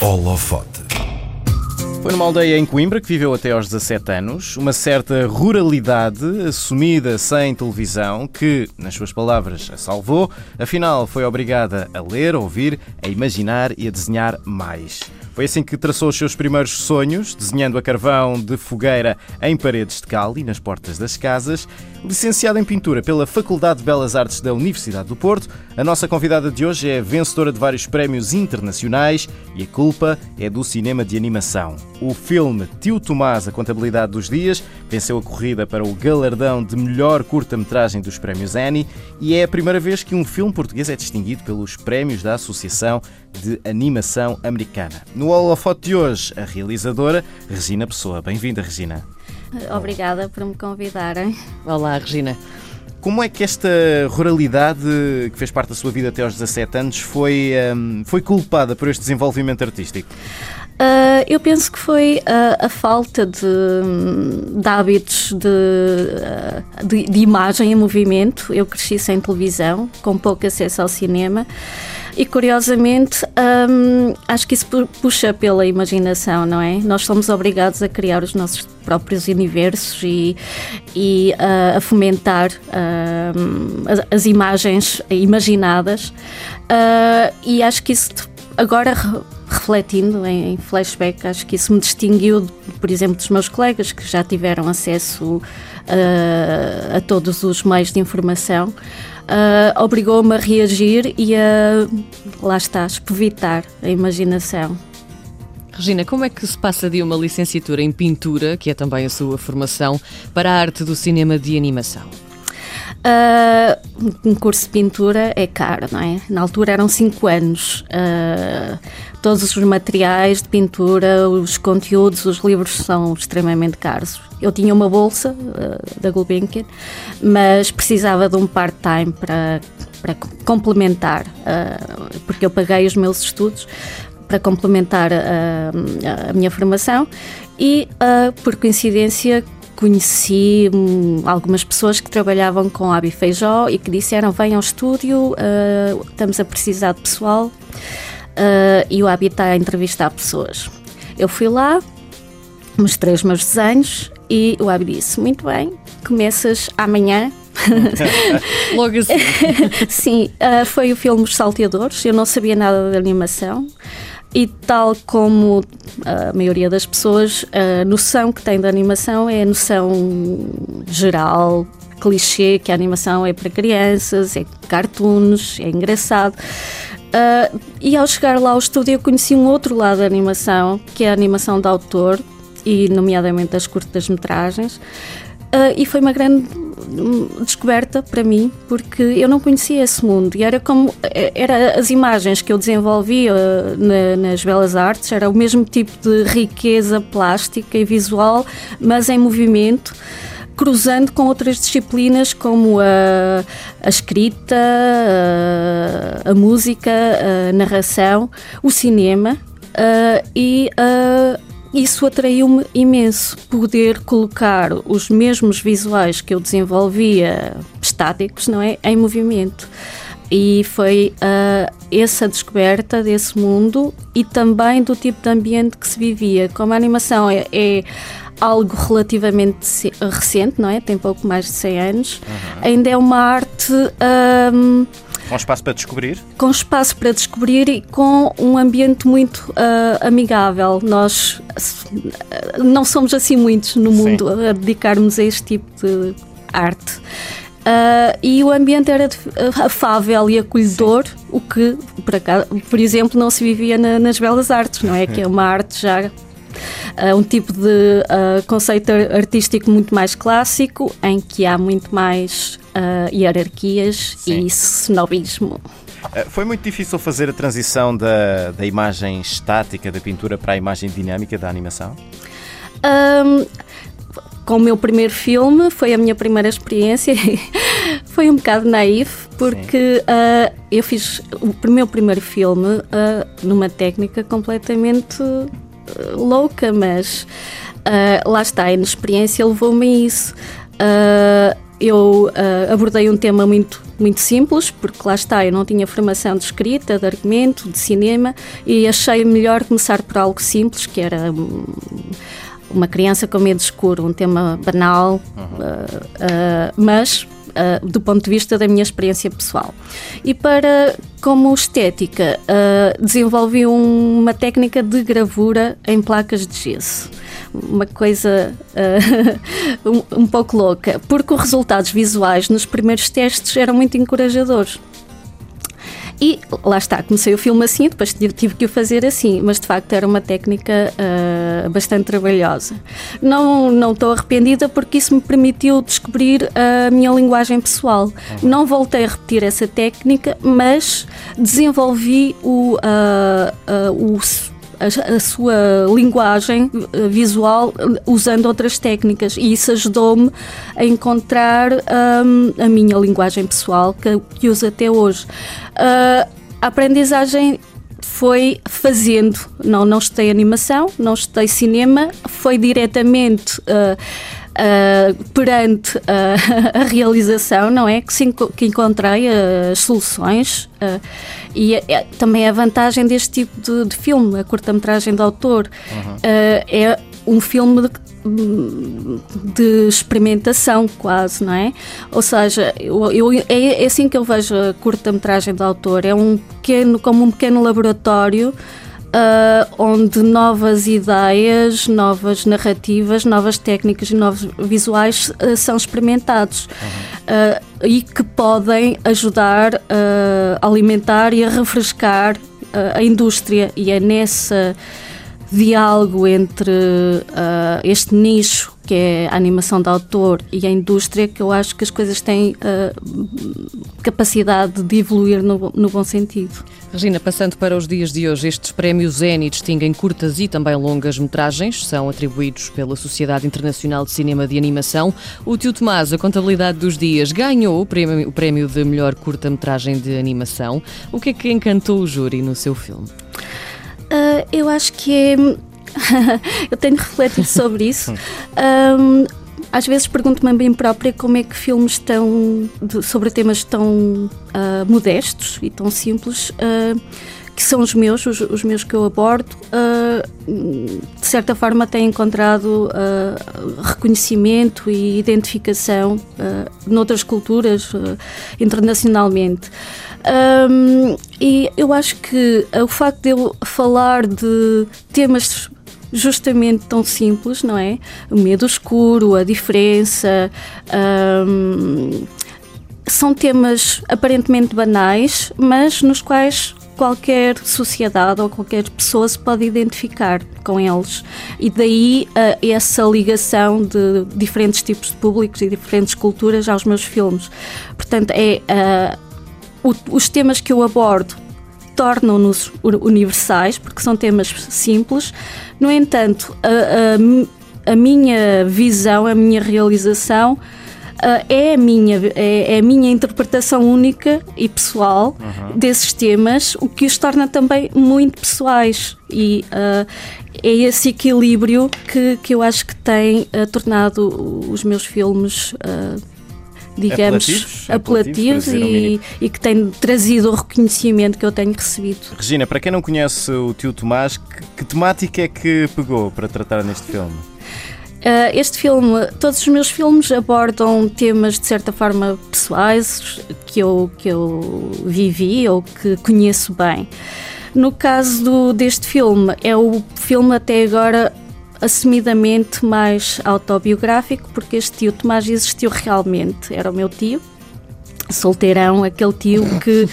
Holofote. Foi numa aldeia em Coimbra que viveu até aos 17 anos, uma certa ruralidade assumida sem televisão que, nas suas palavras, a salvou, afinal foi obrigada a ler, a ouvir, a imaginar e a desenhar mais. Foi assim que traçou os seus primeiros sonhos, desenhando a carvão de fogueira em paredes de cal e nas portas das casas. Licenciada em pintura pela Faculdade de Belas Artes da Universidade do Porto, a nossa convidada de hoje é vencedora de vários prémios internacionais e a culpa é do cinema de animação. O filme Tio Tomás, a Contabilidade dos Dias, venceu a corrida para o galardão de melhor curta-metragem dos prémios Annie e é a primeira vez que um filme português é distinguido pelos prémios da Associação de Animação Americana. No holofote de hoje, a realizadora Regina Pessoa. Bem-vinda, Regina. Obrigada por me convidarem. Olá, Regina. Como é que esta ruralidade que fez parte da sua vida até aos 17 anos foi, um, foi culpada por este desenvolvimento artístico? Uh, eu penso que foi uh, a falta de, de hábitos de, uh, de, de, imagem em movimento. Eu cresci sem televisão, com pouco acesso ao cinema. E curiosamente, um, acho que isso puxa pela imaginação, não é? Nós somos obrigados a criar os nossos próprios universos e, e uh, a fomentar uh, as, as, imagens imaginadas. Uh, e acho que isso agora refletindo em, em, flashback, acho que isso me distinguiu, por exemplo, dos meus colegas que já tiveram acesso uh, a todos os meios de informação uh, obrigou-me a reagir e a, lá está, espovitar a imaginação. Regina, como é que se passa de uma licenciatura em pintura, que é também a sua formação, para a arte do cinema de animação? Uh, um curso de pintura é caro, não é? Na altura eram 5 anos. Uh, todos os materiais de pintura, os conteúdos, os livros são extremamente caros. Eu tinha uma bolsa uh, da Gulbenkian, mas precisava de um part-time para, para complementar, uh, porque eu paguei os meus estudos para complementar uh, a minha formação e, por coincidência, conheci um, algumas pessoas que trabalhavam com Abi Feijó e que disseram: venham ao estúdio, estamos a precisar de pessoal. E o Abi está a entrevistar pessoas. Eu fui lá, mostrei os meus desenhos e o Abi disse: Muito bem, começas amanhã. Logo assim. Sim, uh, foi o filme Os Salteadores. Eu não sabia nada de animação. E tal como a maioria das pessoas, a noção que tem da animação é a noção geral, clichê, que a animação é para crianças, é cartoons, é engraçado. Uh, e ao chegar lá ao estúdio eu conheci um outro lado da animação, que é a animação de autor, e nomeadamente as curtas-metragens. Uh, e foi uma grande descoberta para mim porque eu não conhecia esse mundo e era como era as imagens que eu desenvolvia na, nas belas artes era o mesmo tipo de riqueza plástica e visual mas em movimento cruzando com outras disciplinas como a, a escrita a, a, música a narração o cinema uh, e uh, isso atraiu-me imenso, poder colocar os mesmos visuais que eu desenvolvia estáticos, não é, em movimento. E foi uh, essa descoberta desse mundo e também do tipo de ambiente que se vivia. Como a animação é, é algo relativamente recente, não é? Tem pouco mais de 100 anos. Uhum. Ainda é uma arte. Um, com espaço para descobrir? Com espaço para descobrir e com um ambiente muito uh, amigável. Nós uh, não somos assim muitos no mundo Sim. a dedicarmos a este tipo de arte. Uh, e o ambiente era afável e acolhedor, Sim. o que, por, acaso, por exemplo, não se vivia na, nas belas artes, não é? Que é uma arte já um tipo de uh, conceito artístico muito mais clássico, em que há muito mais uh, hierarquias Sim. e snobismo. Foi muito difícil fazer a transição da, da imagem estática da pintura para a imagem dinâmica da animação? Um, com o meu primeiro filme, foi a minha primeira experiência. foi um bocado naif, porque uh, eu fiz o meu primeiro filme uh, numa técnica completamente louca, mas uh, lá está, a inexperiência levou-me a isso. Uh, eu uh, abordei um tema muito, muito simples, porque lá está, eu não tinha formação de escrita, de argumento, de cinema, e achei melhor começar por algo simples, que era um, uma criança com medo escuro, um tema banal, uhum. uh, mas uh, do ponto de vista da minha experiência pessoal. E para, como estética, uh, desenvolvi uma técnica de gravura em placas de gesso. Uma coisa uh, um, um pouco louca, porque os resultados visuais nos primeiros testes eram muito encorajadores. E lá está, comecei o filme assim, depois tive que o fazer assim, mas de facto era uma técnica uh, bastante trabalhosa. Não, não estou arrependida porque isso me permitiu descobrir a minha linguagem pessoal. Uhum. Não voltei a repetir essa técnica, mas desenvolvi o, uh, uh, o a, a, sua linguagem eh, visual eh, usando outras técnicas e isso ajudou-me a encontrar um, a minha linguagem pessoal que, que uso até hoje. Uh, a aprendizagem foi fazendo, não, não estudei animação, não estudei cinema, foi diretamente uh, uh, perante uh, a realização, não é? Que, se, que encontrei as soluções uh, e é, também a vantagem deste tipo de, de filme, a curta-metragem de autor. Uhum. é um filme de, de experimentação quase, não é? Ou seja, eu, eu, é, é assim que eu vejo a curta-metragem de autor, é um pequeno, como um pequeno laboratório uh, onde novas ideias, novas narrativas, novas técnicas e novos visuais uh, são experimentados uhum. uh, e que podem ajudar a alimentar e a refrescar a indústria. E é nesse diálogo entre este nicho que é a animação de autor e a indústria, que eu acho que as coisas têm uh, capacidade de evoluir no, no, bom sentido. Regina, passando para os dias de hoje, estes prémios Eni distinguem curtas e também longas metragens, são atribuídos pela Sociedade Internacional de Cinema de Animação. O Tio Tomás, a contabilidade dos dias, ganhou o prémio, o prémio de melhor curta-metragem de animação. O que é que encantou o júri no seu filme? Uh, eu acho que é eu tenho refletido sobre isso. Um, às vezes pergunto-me a mim própria como é que filmes tão de, sobre temas tão uh, modestos e tão simples uh, que são os meus, os, os meus que eu abordo, uh, de certa forma têm encontrado reconhecimento e identificação noutras culturas internacionalmente. Um, e eu acho que o facto de eu falar de temas justamente tão simples, não é? O medo escuro, a diferença. Um, são temas aparentemente banais, mas nos quais qualquer sociedade ou qualquer pessoa se pode identificar com eles. E daí uh, essa ligação de diferentes tipos de públicos e diferentes culturas aos meus filmes. Portanto, é uh, os temas que eu abordo tornam-nos universais, porque são temas simples. No entanto, a, a, a minha visão, a minha realização Uh, é, a minha, é, é, a minha interpretação única e pessoal uhum. desses temas, o que os torna também muito pessoais. E uh, é esse equilíbrio que, que eu acho que tem uh, tornado os meus filmes digamos, apelativos, apelativos e, e, que tem trazido o reconhecimento que eu tenho recebido. Regina, para quem não conhece o tio Tomás, que, que temática é que pegou para tratar neste filme? Uh, este filme, todos os meus filmes abordam temas de certa forma pessoais que eu, que eu vivi ou que conheço bem. No caso do, deste filme, é o filme até agora assumidamente mais autobiográfico, porque este tio Tomás existiu realmente. Era o meu tio, solteirão, aquele tio que uh,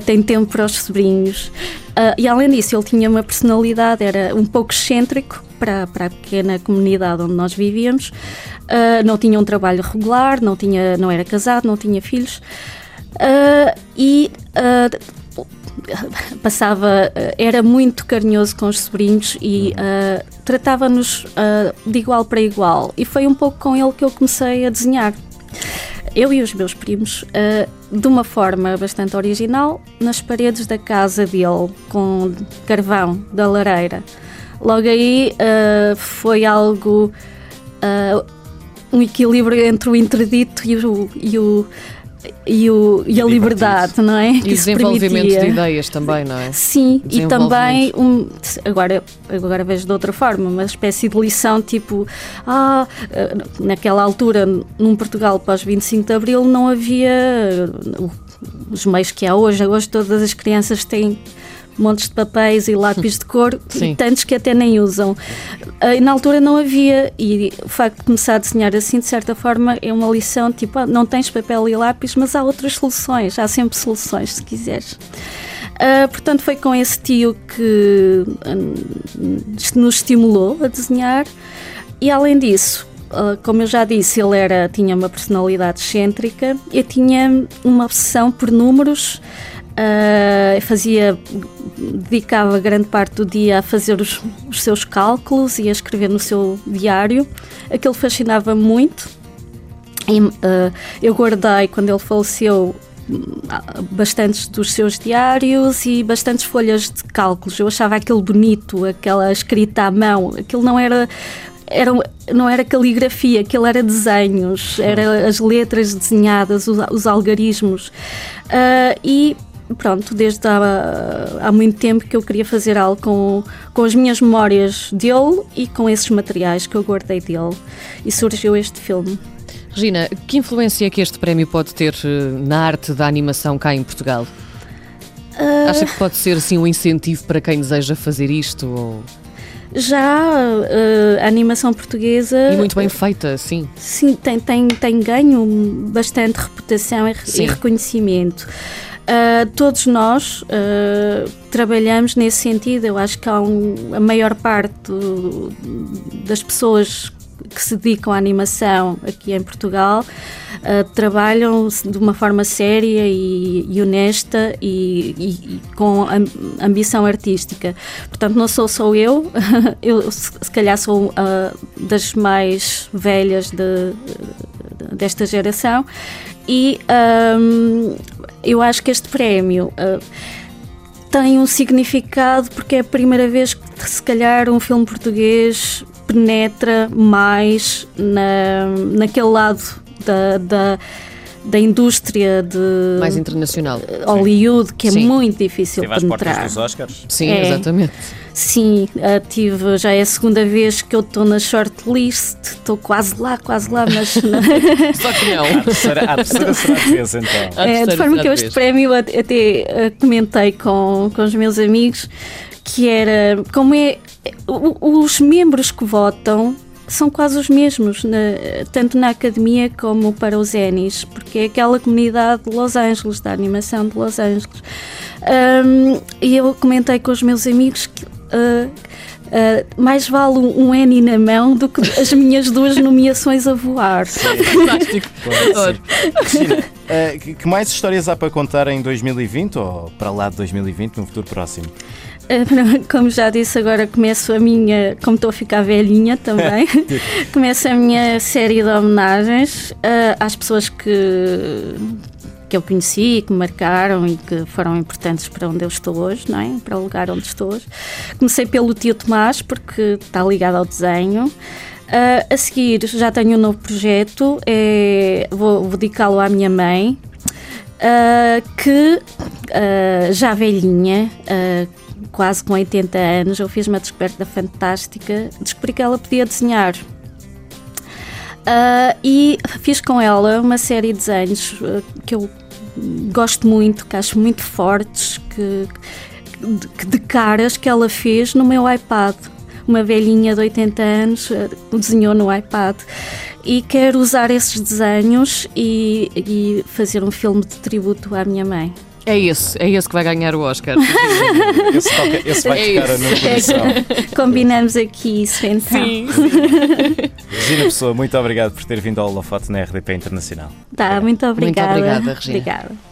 tem tempo para os sobrinhos. Uh, e além disso, ele tinha uma personalidade, era um pouco excêntrico para, para a pequena comunidade onde nós vivíamos. Uh, não tinha um trabalho regular, não, tinha, não era casado, não tinha filhos. e passava, era muito carinhoso com os sobrinhos e uh, tratava-nos uh, de igual para igual. E foi um pouco com ele que eu comecei a desenhar. Eu e os meus primos, uh, de uma forma bastante original, nas paredes da casa dele, com carvão da lareira. Logo aí foi algo um equilíbrio entre o interdito e o, e o e, o, e a liberdade, não é? E o desenvolvimento de ideias também, não é? Sim, e também, um, agora, agora vejo de outra forma, uma espécie de lição tipo, ah, eh, naquela altura, num Portugal pós 25 de Abril, não havia os meios que há hoje. Hoje todas as crianças têm montes de papéis e lápis de cor, e tantos que até nem usam. E na altura não havia, e o facto de começar a desenhar assim, de certa forma, é uma lição, tipo, ah, não tens papel e lápis, mas há outras soluções, há sempre soluções, se quiseres. Uh, portanto, foi com esse tio que uh, nos estimulou a desenhar, e além disso, Uh, como eu já disse, ele era, tinha uma personalidade excêntrica, eu tinha uma obsessão por números, uh, fazia, dedicava grande parte do dia a fazer os, os, seus cálculos e a escrever no seu diário. Aquilo fascinava muito. E, uh, eu guardei, quando ele faleceu, bastantes dos seus diários e bastantes folhas de cálculos. Eu achava aquilo bonito, aquela escrita à mão. Aquilo não era era, não era caligrafia, aquilo era desenhos, era as letras desenhadas, os, os algarismos. Uh, e pronto, desde há, há muito tempo que eu queria fazer algo com, com as minhas memórias dele e com esses materiais que eu guardei dele. E surgiu este filme. Regina, que influência é que este prémio pode ter eh, na arte da animação cá em Portugal? Uh... Acha que pode ser assim um incentivo para quem deseja fazer isto? Ou... Já uh, a animação portuguesa. E muito bem feita, sim. Sim, tem, tem, tem ganho bastante reputação e, e reconhecimento. Uh, todos nós uh, trabalhamos nesse sentido. Eu acho que há um, a maior parte do, das pessoas que se dedicam à animação aqui em Portugal uh, trabalham de uma forma séria e, e honesta e, e, e, com ambição artística. Portanto, não sou só eu, eu se, calhar sou uh, das mais velhas de, desta geração e um, eu acho que este prémio uh, tem um significado porque é a primeira vez que, se calhar, um filme português penetra mais na, naquele lado da, da da indústria de mais internacional Hollywood que é Sim. muito difícil Teve penetrar. Dos Oscars. Sim, é. exatamente. Sim, uh, tive, já é a segunda vez que eu estou na shortlist, estou quase lá, quase lá, mas. Só que não. A terceira, a terceira será a vez, então. É, de forma que eu este prémio até uh, comentei com, com os meus amigos que era como é. Os membros que votam são quase os mesmos, na, tanto na academia como para os Emmys, porque é aquela comunidade de Los Angeles, da animação de Los Angeles. Um, e eu comentei com os meus amigos que. Uh, Uh, mais vale um N na mão do que as minhas duas nomeações a voar. Fantástico. Cristina, uh, que mais histórias há para contar em 2020 ou para lá de 2020, num futuro próximo? como já disse, agora começo a minha, como estou a ficar velhinha também, começo a minha série de homenagens uh, às pessoas que, que eu conheci, que me marcaram e que foram importantes para onde eu estou hoje, não é? Para o lugar onde estou hoje. Comecei pelo tio Tomás, porque está ligado ao desenho. Uh, a seguir, já tenho um novo projeto, é, vou, vou dedicá-lo à minha mãe, uh, que já velhinha, quase com 80 anos, eu fiz uma descoberta fantástica, descobri que ela podia desenhar. Uh, e fiz com ela uma série de desenhos uh, que eu gosto muito, que acho muito fortes, que, que, de caras que ela fez no meu iPad. Uma velhinha de 80 anos uh, desenhou no iPad. E quero usar esses desenhos e, e fazer um filme de tributo à minha mãe. É esse, é esse que vai ganhar o Oscar. esse, toca, esse vai é tocar no coração. Combinamos aqui isso então. Sim, sim. Regina Pessoa, muito obrigado por ter vindo ao Holofote na RDP Internacional. Tá, muito obrigada. Muito obrigada, Regina. Obrigada.